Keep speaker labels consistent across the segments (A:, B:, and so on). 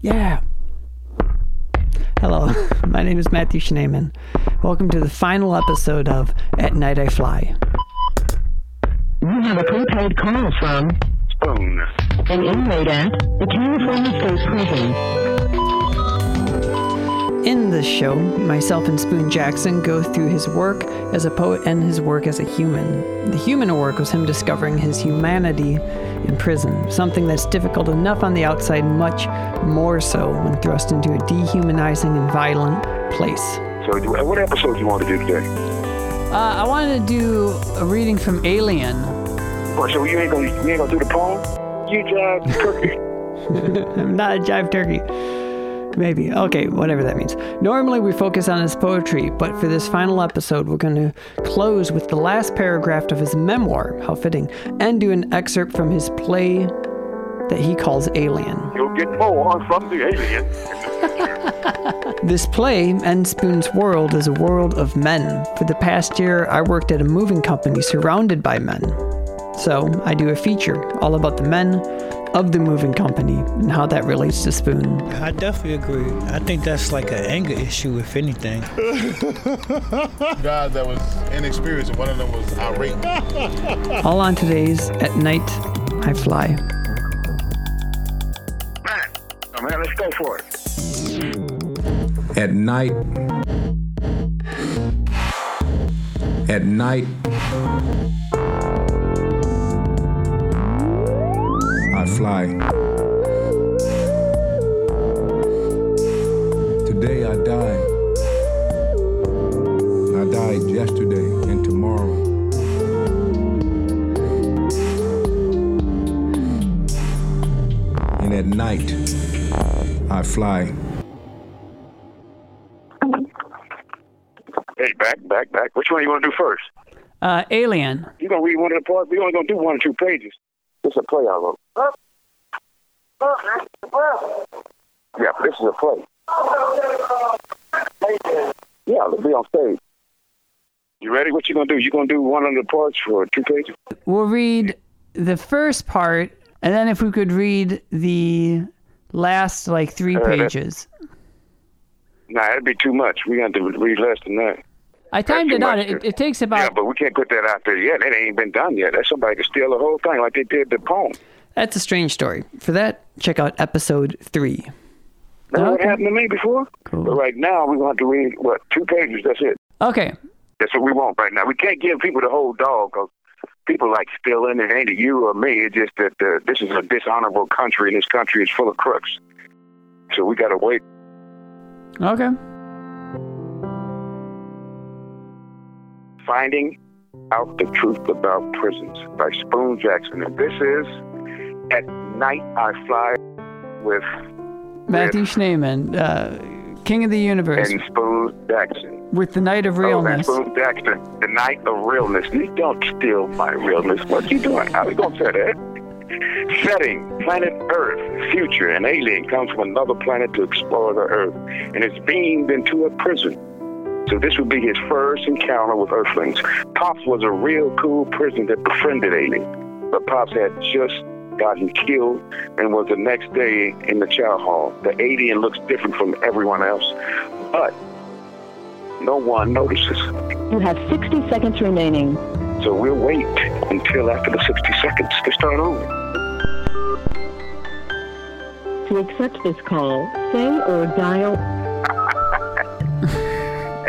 A: Yeah. Hello, my name is Matthew Schneeman. Welcome to the final episode of At Night I Fly.
B: You have a prepaid call from
C: Spoon.
B: an inmate at the California State Prison.
A: In this show, myself and Spoon Jackson go through his work as a poet and his work as a human. The human work was him discovering his humanity in prison, something that's difficult enough on the outside, much more so when thrust into a dehumanizing and violent place.
C: So, what episode do you want to do today?
A: Uh, I wanted to do a reading from Alien.
C: Oh, so you ain't gonna you ain't gonna do the poem? You jive turkey.
A: I'm not a jive turkey. Maybe. Okay, whatever that means. Normally we focus on his poetry, but for this final episode, we're going to close with the last paragraph of his memoir, how fitting, and do an excerpt from his play that he calls Alien.
C: You'll get more from the alien.
A: This play, N Spoon's World, is a world of men. For the past year, I worked at a moving company surrounded by men. So I do a feature all about the men of the moving company and how that relates to Spoon.
D: I definitely agree. I think that's like an anger issue, if anything.
E: guys that was inexperienced, and one of them was irate.
A: All on today's At Night I Fly.
C: Man, oh, man, let's go for it.
F: At night, at night, I fly. Today I die. I died yesterday and tomorrow. And at night, I fly.
C: Hey, back, back, back. Which one you want to do first?
A: Uh, Alien.
C: You gonna read one of the parts? We only gonna do one or two pages. This is a play wrote. Yeah, this is a play. Yeah, let's be on stage. You ready? What you gonna do? You gonna do one of the parts for two pages?
A: We'll read the first part, and then if we could read the last like three
C: Uh,
A: pages.
C: Nah, that'd be too much. We got to read less than that.
A: I timed it out. It, it takes about.
C: Yeah, but we can't put that out there yet. It ain't been done yet. That somebody could steal the whole thing like they did the poem.
A: That's a strange story. For that, check out episode three.
C: Remember what happened to me before?
A: Cool.
C: But right now, we want to to read, what, two pages? That's it.
A: Okay.
C: That's what we want right now. We can't give people the whole dog because people like stealing. It ain't you or me. It's just that uh, this is a dishonorable country, and this country is full of crooks. So we got to wait.
A: Okay.
C: Finding Out the Truth About Prisons by Spoon Jackson. And this is At Night I Fly with
A: Matthew Schneeman, uh, King of the Universe,
C: and Spoon Jackson.
A: with the Night of
C: Oh,
A: Realness.
C: that's Spoon Jackson. The Night of Realness. You don't steal my realness. What you doing? How we gonna say that? Setting, planet Earth, future, an alien comes from another planet to explore the Earth, and is beamed into a prison. So this would be his first encounter with Earthlings. Pops was a real cool prison that befriended Alien, but Pops had just gotten killed and was the next day in the chow hall. The alien looks different from everyone else, but no one notices.
B: You have 60 seconds remaining.
C: So we'll wait until after the 60 seconds to start over.
B: To accept this call, say or dial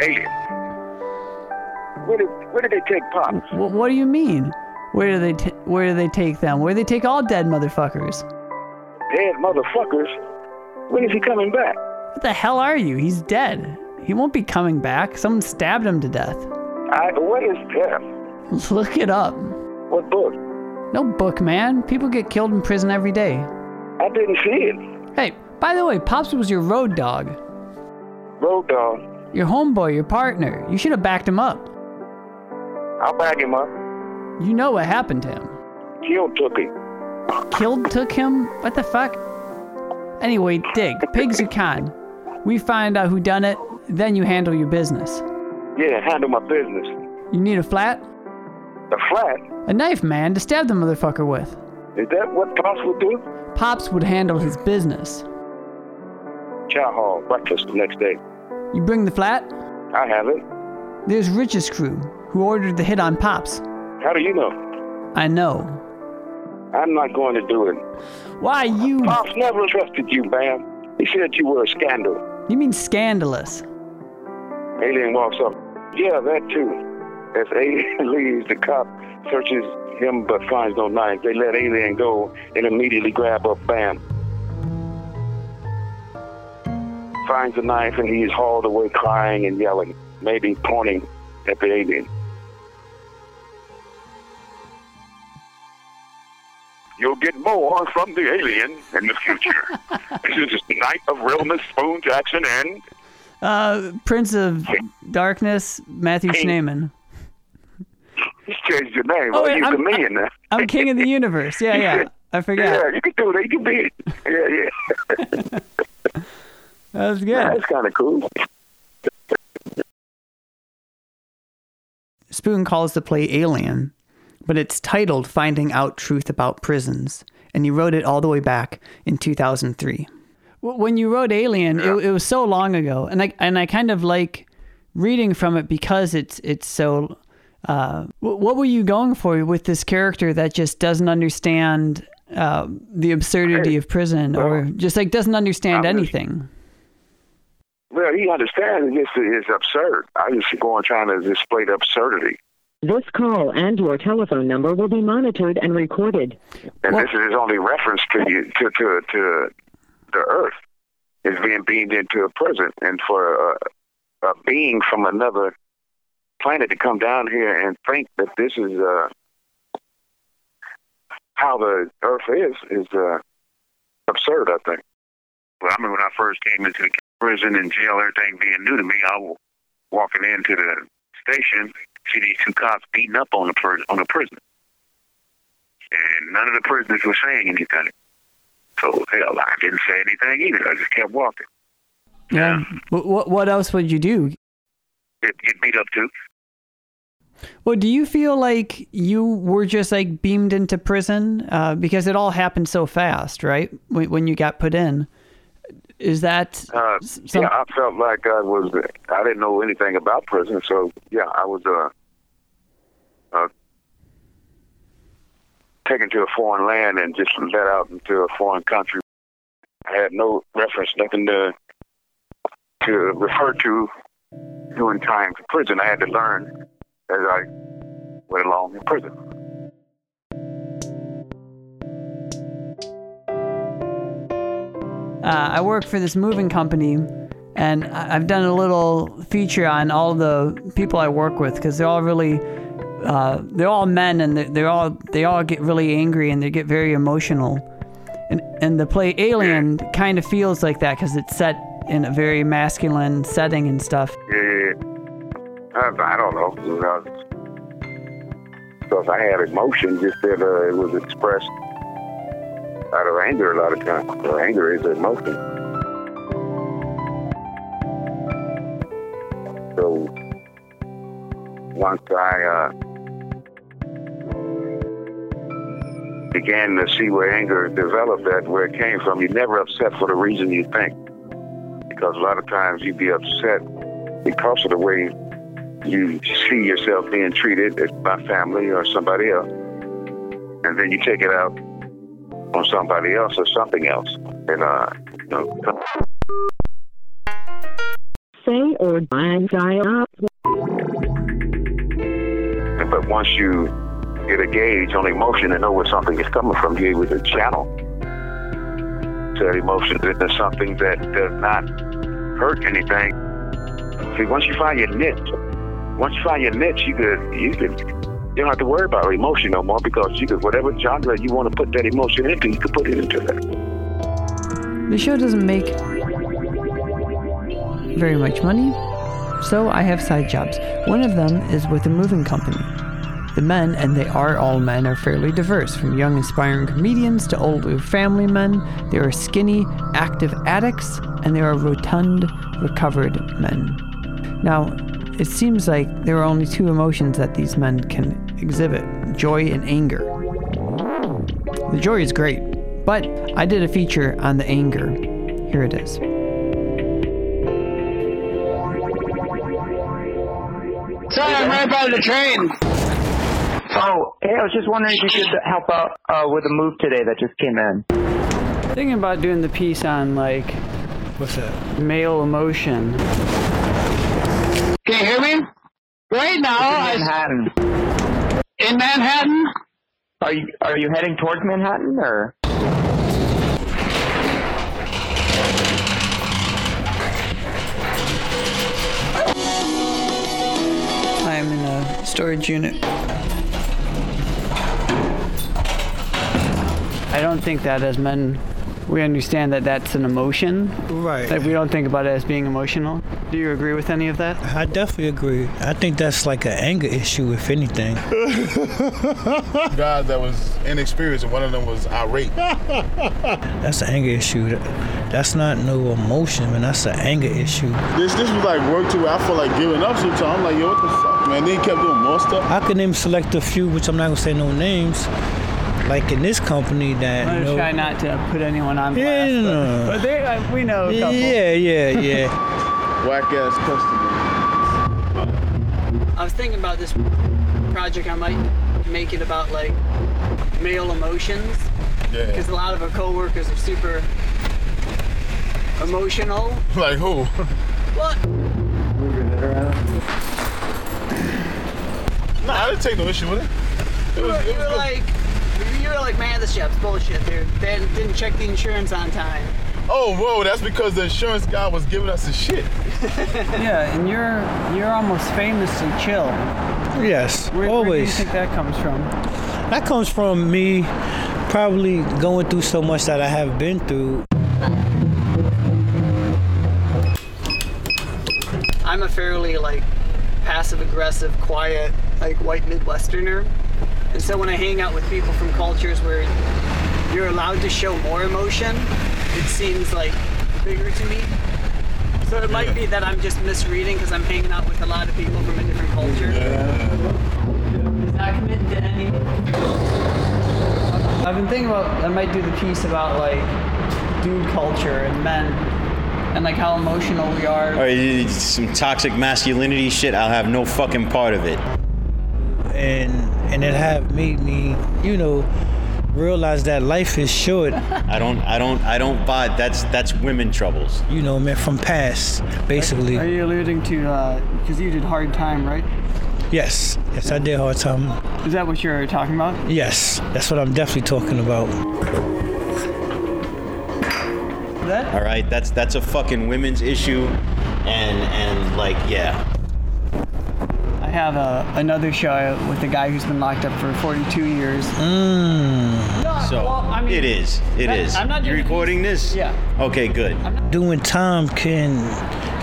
C: Alien. Where did, where did they take Pops?
A: Wh- what do you mean? Where do they t- Where do they take them? Where do they take all dead motherfuckers?
C: Dead motherfuckers. When is he coming back?
A: What the hell are you? He's dead. He won't be coming back. Someone stabbed him to death.
C: I, what is death?
A: Look it up.
C: What book?
A: No book, man. People get killed in prison every day.
C: I didn't see it.
A: Hey, by the way, Pops was your road dog.
C: Road dog.
A: Your homeboy, your partner. You should have backed him up.
C: I'll back him up.
A: You know what happened to him.
C: Killed took him.
A: Killed took him? What the fuck? Anyway, dig. Pigs you can. We find out who done it, then you handle your business.
C: Yeah, handle my business.
A: You need a flat?
C: A flat?
A: A knife, man, to stab the motherfucker with.
C: Is that what Pops would do?
A: Pops would handle his business.
C: chow hall breakfast the next day.
A: You bring the flat?
C: I have it.
A: There's Rich's crew, who ordered the hit on Pops.
C: How do you know?
A: I know.
C: I'm not going to do it.
A: Why, you.
C: Pops never trusted you, Bam. He said you were a scandal.
A: You mean scandalous?
C: Alien walks up. Yeah, that too. As Alien leaves, the cop searches him but finds no knife. They let Alien go and immediately grab up Bam. Finds the knife and he is hauled away crying and yelling, maybe pointing at the alien. You'll get more from the alien in the future. this is Night of Realness, Spoon Jackson, and
A: Uh, Prince of Darkness, Matthew
C: King.
A: Schneeman.
C: He's changed your name.
A: Oh,
C: Oh,
A: wait,
C: you're
A: I'm-
C: the million now.
A: I'm king of the universe. Yeah, yeah. I forget.
C: Yeah, you can do it. You can be it. Yeah, yeah.
A: That was good.
C: That's kind of cool.
A: Spoon calls the play Alien, but it's titled Finding Out Truth About Prisons, and he wrote it all the way back in 2003. When you wrote Alien, it, it was so long ago, and I and I kind of like reading from it because it's it's so. Uh, what were you going for with this character that just doesn't understand uh, the absurdity of prison, or just like doesn't understand
C: I'm just-
A: anything?
C: Well, he understands it. It's, it's absurd. I just go on trying to display the absurdity.
B: This call and your telephone number will be monitored and recorded.
C: And
A: Well-
C: this is his only reference to you to to to the Earth is being beamed into a prison, and for a, a being from another planet to come down here and think that this is uh, how the Earth is is uh, absurd. I think. Well, I mean, when I first came into the prison and jail, everything being new to me, I was walking into the station, see these two cops beating up on the per- on the prisoner and none of the prisoners were saying anything. So hell, I didn't say anything either. I just kept walking.
A: Yeah. What what, what else would you do?
C: Get, get beat up too.
A: Well, do you feel like you were just like beamed into prison uh, because it all happened so fast, right? When, when you got put in, is that
C: Uh,
A: some,
C: yeah, I felt like I was. I didn't know anything about prison, so yeah, I was uh, uh, taken to a foreign land and just let out into a foreign country. I had no reference, nothing to to refer to during time in prison. I had to learn as I went along in prison.
A: Uh, I work for this moving company, and I've done a little feature on all the people I work with because they're all really. Uh, they're all men, and they're, they're all they all get really angry and they get very emotional, and and the play Alien kind of feels like that because it's set in a very masculine setting and stuff.
C: Yeah, I, I don't know. You know, I had emotion, just that uh, it was expressed out of anger a lot of times. So anger is emotion. So once I uh, began to see where anger developed at, where it came from, you're never upset for the reason you think. Because a lot of times you'd be upset because of the way you see yourself being treated by family or somebody else. And then you take it out on somebody else or something else. And, uh, you know,
B: Say or dial up.
C: but once you get a gauge on emotion and know where something is coming from, you're able to channel that emotion into something that does not hurt anything. See, once you find your niche, once you find your niche, you could, you could, you don't have to worry about emotion no more because you could, whatever genre you want to put that emotion into, you could put it into that.
A: The show doesn't make very much money, so I have side jobs. One of them is with a moving company. The men, and they are all men, are fairly diverse, from young aspiring comedians to older family men. There are skinny, active addicts, and there are rotund, recovered men. Now, it seems like there are only two emotions that these men can exhibit joy and anger. The joy is great, but I did a feature on the anger. Here it is.
G: Sorry, I'm right by the train.
H: Oh, hey, I was just wondering if you could help out uh, with a move today that just came in.
A: Thinking about doing the piece on, like,
D: what's that?
A: Male emotion.
G: Can you hear me? Right now, I,
H: Manhattan.
G: in Manhattan.
H: Are you are you heading towards Manhattan or?
A: I am in a storage unit. I don't think that as men, we understand that that's an emotion.
D: Right.
A: That we don't think about it as being emotional. Do you agree with any of that?
D: I definitely agree. I think that's like an anger issue, if anything.
E: Guys that was inexperienced, and one of them was irate.
D: That's an anger issue. That's not no emotion, man. That's an anger issue.
E: This this was like work to where I feel like giving up sometimes. I'm like, yo, what the fuck, man? Then he kept doing more stuff.
D: I can name select a few, which I'm not gonna say no names. Like in this company that
A: I'm
D: you
A: gonna
D: know.
A: try not to put anyone on blast.
D: Yeah,
A: but,
D: no.
A: but they, uh, we know a couple.
D: Yeah, yeah, yeah.
E: Whack ass customer.
A: I was thinking about this project. I might make it about like male emotions
E: Yeah.
A: because a lot of our coworkers are super emotional.
E: Like who?
A: What? Move your head around.
E: Nah, I didn't take no issue with it. It
A: You
E: was,
A: were,
E: it
A: you
E: was
A: were
E: good.
A: like, you were like, man, this job's bullshit, dude. They didn't check the insurance on time.
E: Oh, whoa, that's because the insurance guy was giving us a shit.
A: Yeah, and you're you're almost famously chill.
D: Yes,
A: Where, where do you think that comes from?
D: That comes from me probably going through so much that I have been through.
A: I'm a fairly like passive aggressive, quiet, like white Midwesterner. And so when I hang out with people from cultures where you're allowed to show more emotion, it seems like bigger to me. So it might be that I'm just misreading because I'm hanging out with a lot of people from a different culture. Does not commit to any. I've been thinking about I might do the piece about like dude culture and men and like how emotional we are.
I: Or it's some toxic masculinity shit. I'll have no fucking part of it.
D: and and it have made me, you know, realize that life is short.
I: I don't. I don't. I don't buy. That's that's women troubles.
D: You know, man, from past, basically.
A: Are you alluding to uh because you did hard time, right?
D: Yes, yes, I did hard time.
A: Is that what you're talking about?
D: Yes, that's what I'm definitely talking about.
A: That
I: All right. That's that's a fucking women's issue, and and like yeah.
A: I have a, another show with a guy who's been locked up for 42 years.
D: Mm.
A: No,
I: So
A: well, I mean,
I: it is. It
A: that-
I: is.
A: I'm not
I: You
A: doing-
I: recording this?
A: Yeah.
I: Okay. Good.
D: Doing time can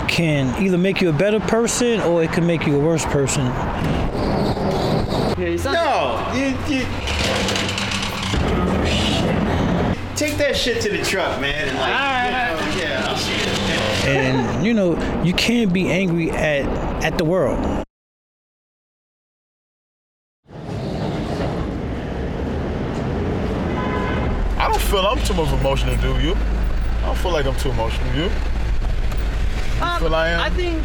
D: can either make you a better person or it can make you a worse person.
A: Yeah,
I: No. You, you... Take that shit to the truck, man, and like, you know, yeah, I'll see it.
D: And you know, you can't be angry at at the world.
E: Feel I'm too much emotional, do you? I don't feel like I'm too emotional, you? You
A: Um,
E: feel I am?
A: I think.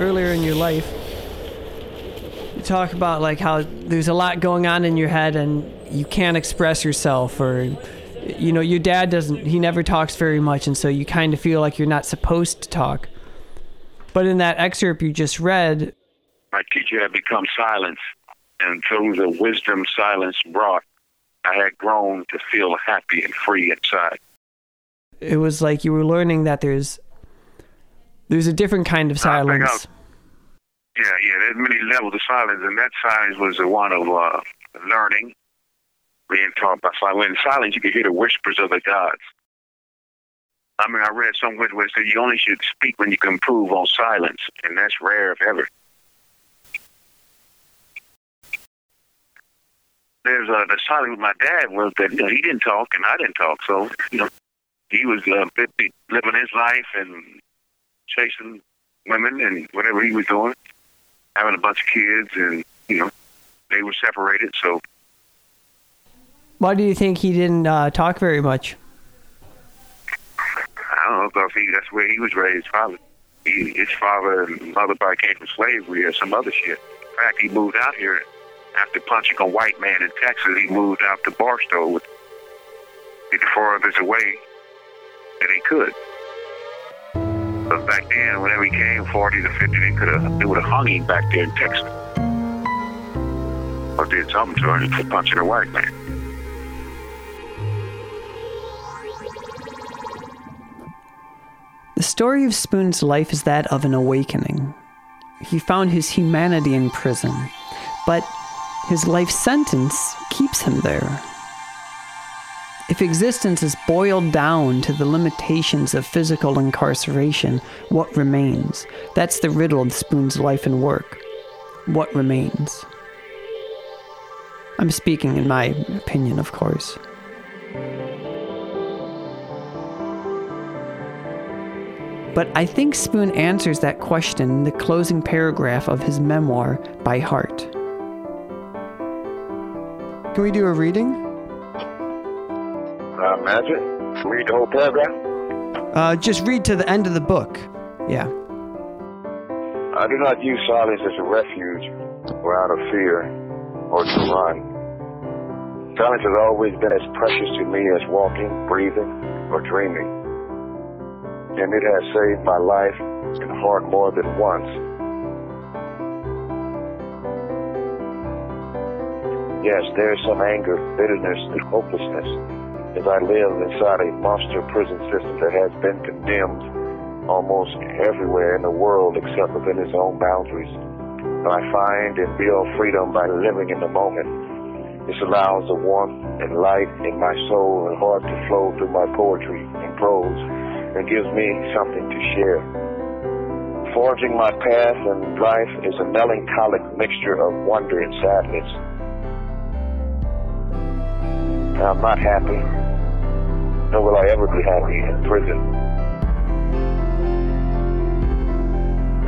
A: Earlier in your life, you talk about like how there's a lot going on in your head and you can't express yourself, or you know, your dad doesn't, he never talks very much, and so you kind of feel like you're not supposed to talk. But in that excerpt you just read,
C: My teacher had become silence, and through the wisdom silence brought, I had grown to feel happy and free inside.
A: it was like you were learning that there's there's a different kind of
C: I
A: silence.
C: Yeah, yeah, there's many levels of silence, and that silence was the one of uh, learning, being taught by silence. In silence, you could hear the whispers of the gods. I mean, I read somewhere where it said you only should speak when you can improve on silence, and that's rare if ever. There's uh, the silence with my dad was that you know, he didn't talk and I didn't talk, so you know he was uh, busy living his life and chasing women and whatever he was doing, having a bunch of kids, and you know they were separated. So
A: Why do you think he didn't uh, talk very much?
C: I don't know if he, that's where he was raised. Father, he, his father and mother probably came from slavery or some other shit. In fact, he moved out here after punching a white man in Texas. He moved out to Barstow with the farthest away that he could. But back then, whenever he came 40 to 50, they could have they would have hung him back there in Texas. Or did something to him for punching a white man.
A: The story of Spoon's life is that of an awakening. He found his humanity in prison, but his life sentence keeps him there. If existence is boiled down to the limitations of physical incarceration, what remains? That's the riddle of Spoon's life and work. What remains? I'm speaking in my opinion, of course. But I think Spoon answers that question in the closing paragraph of his memoir, By Heart. Can we do a reading?
C: Uh, magic? Read the whole paragraph?
A: Uh, just read to the end of the book. Yeah.
C: I do not use silence as a refuge or out of fear or to run. Silence has always been as precious to me as walking, breathing, or dreaming. And it has saved my life and heart more than once. Yes, there is some anger, bitterness, and hopelessness as I live inside a monster prison system that has been condemned almost everywhere in the world except within its own boundaries. But I find and build freedom by living in the moment. This allows the warmth and light in my soul and heart to flow through my poetry and prose and gives me something to share. Forging my path in life is a melancholic mixture of wonder and sadness. I'm not happy, nor will I ever be happy in prison.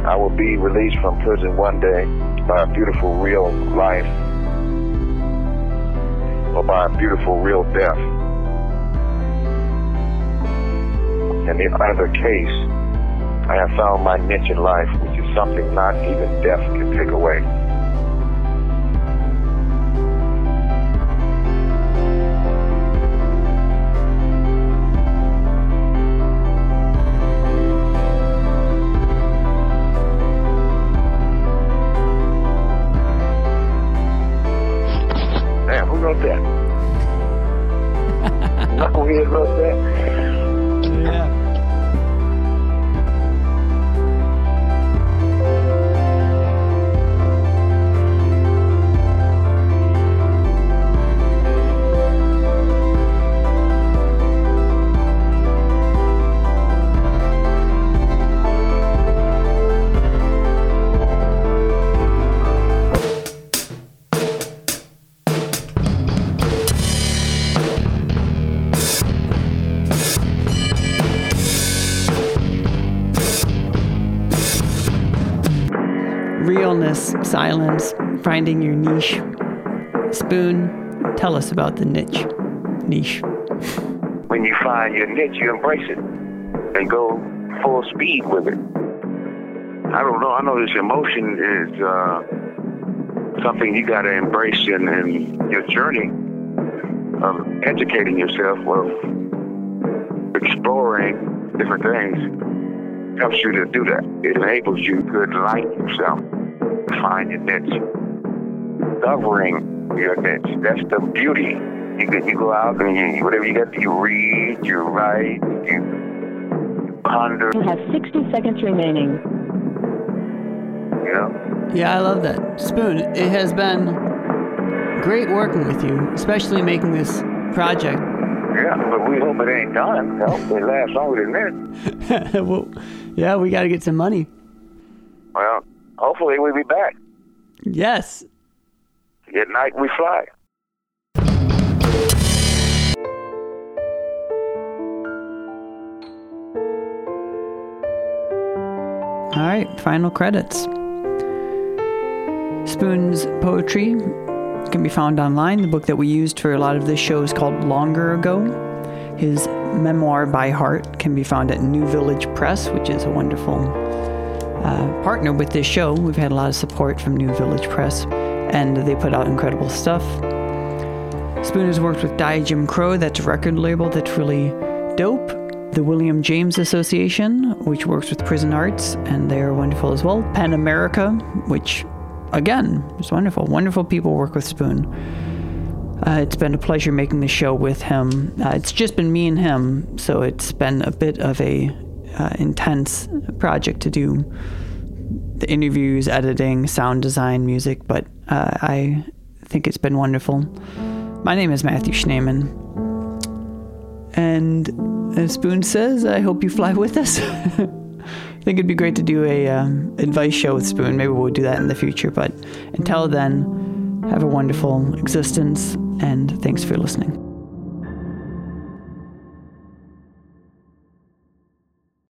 C: I will be released from prison one day by a beautiful real life or by a beautiful real death. And in either case, I have found my niche in life, which is something not even death can take away.
A: Silence, finding your niche. Spoon, tell us about the niche. Niche.
C: When you find your niche, you embrace it and go full speed with it. I don't know. I know this emotion is uh, something you got to embrace in, in your journey of educating yourself, of exploring different things. Helps you to do that. It enables you to enlighten yourself, find your niche, discovering your niche. That's the beauty. You go, you go out and you, whatever you got, you read, you write, you ponder.
B: You have 60 seconds remaining.
C: You know.
A: Yeah, I love that. Spoon, it has been great working with you, especially making this project.
C: Yeah, but we hope it ain't done. I hope it lasts longer than this.
A: well, yeah, we got to get some money.
C: Well, hopefully we'll be back.
A: Yes.
C: At night we fly.
A: All right, final credits. Spoon's poetry can be found online. The book that we used for a lot of this show is called Longer Ago. His memoir by heart can be found at New Village Press, which is a wonderful uh, partner with this show. We've had a lot of support from New Village Press, and they put out incredible stuff. Spoon has worked with Die Jim Crow, that's a record label that's really dope. The William James Association, which works with prison arts, and they're wonderful as well. PEN America, which, again, is wonderful. Wonderful people work with Spoon. Uh, it's been a pleasure making the show with him. Uh, it's just been me and him, so it's been a bit of a uh, intense project to do the interviews, editing, sound design, music, but uh, I think it's been wonderful. My name is Matthew Schneeman. And as Spoon says, I hope you fly with us. I think it'd be great to do a um, advice show with Spoon. Maybe we'll do that in the future. But until then, have a wonderful existence, and thanks for listening.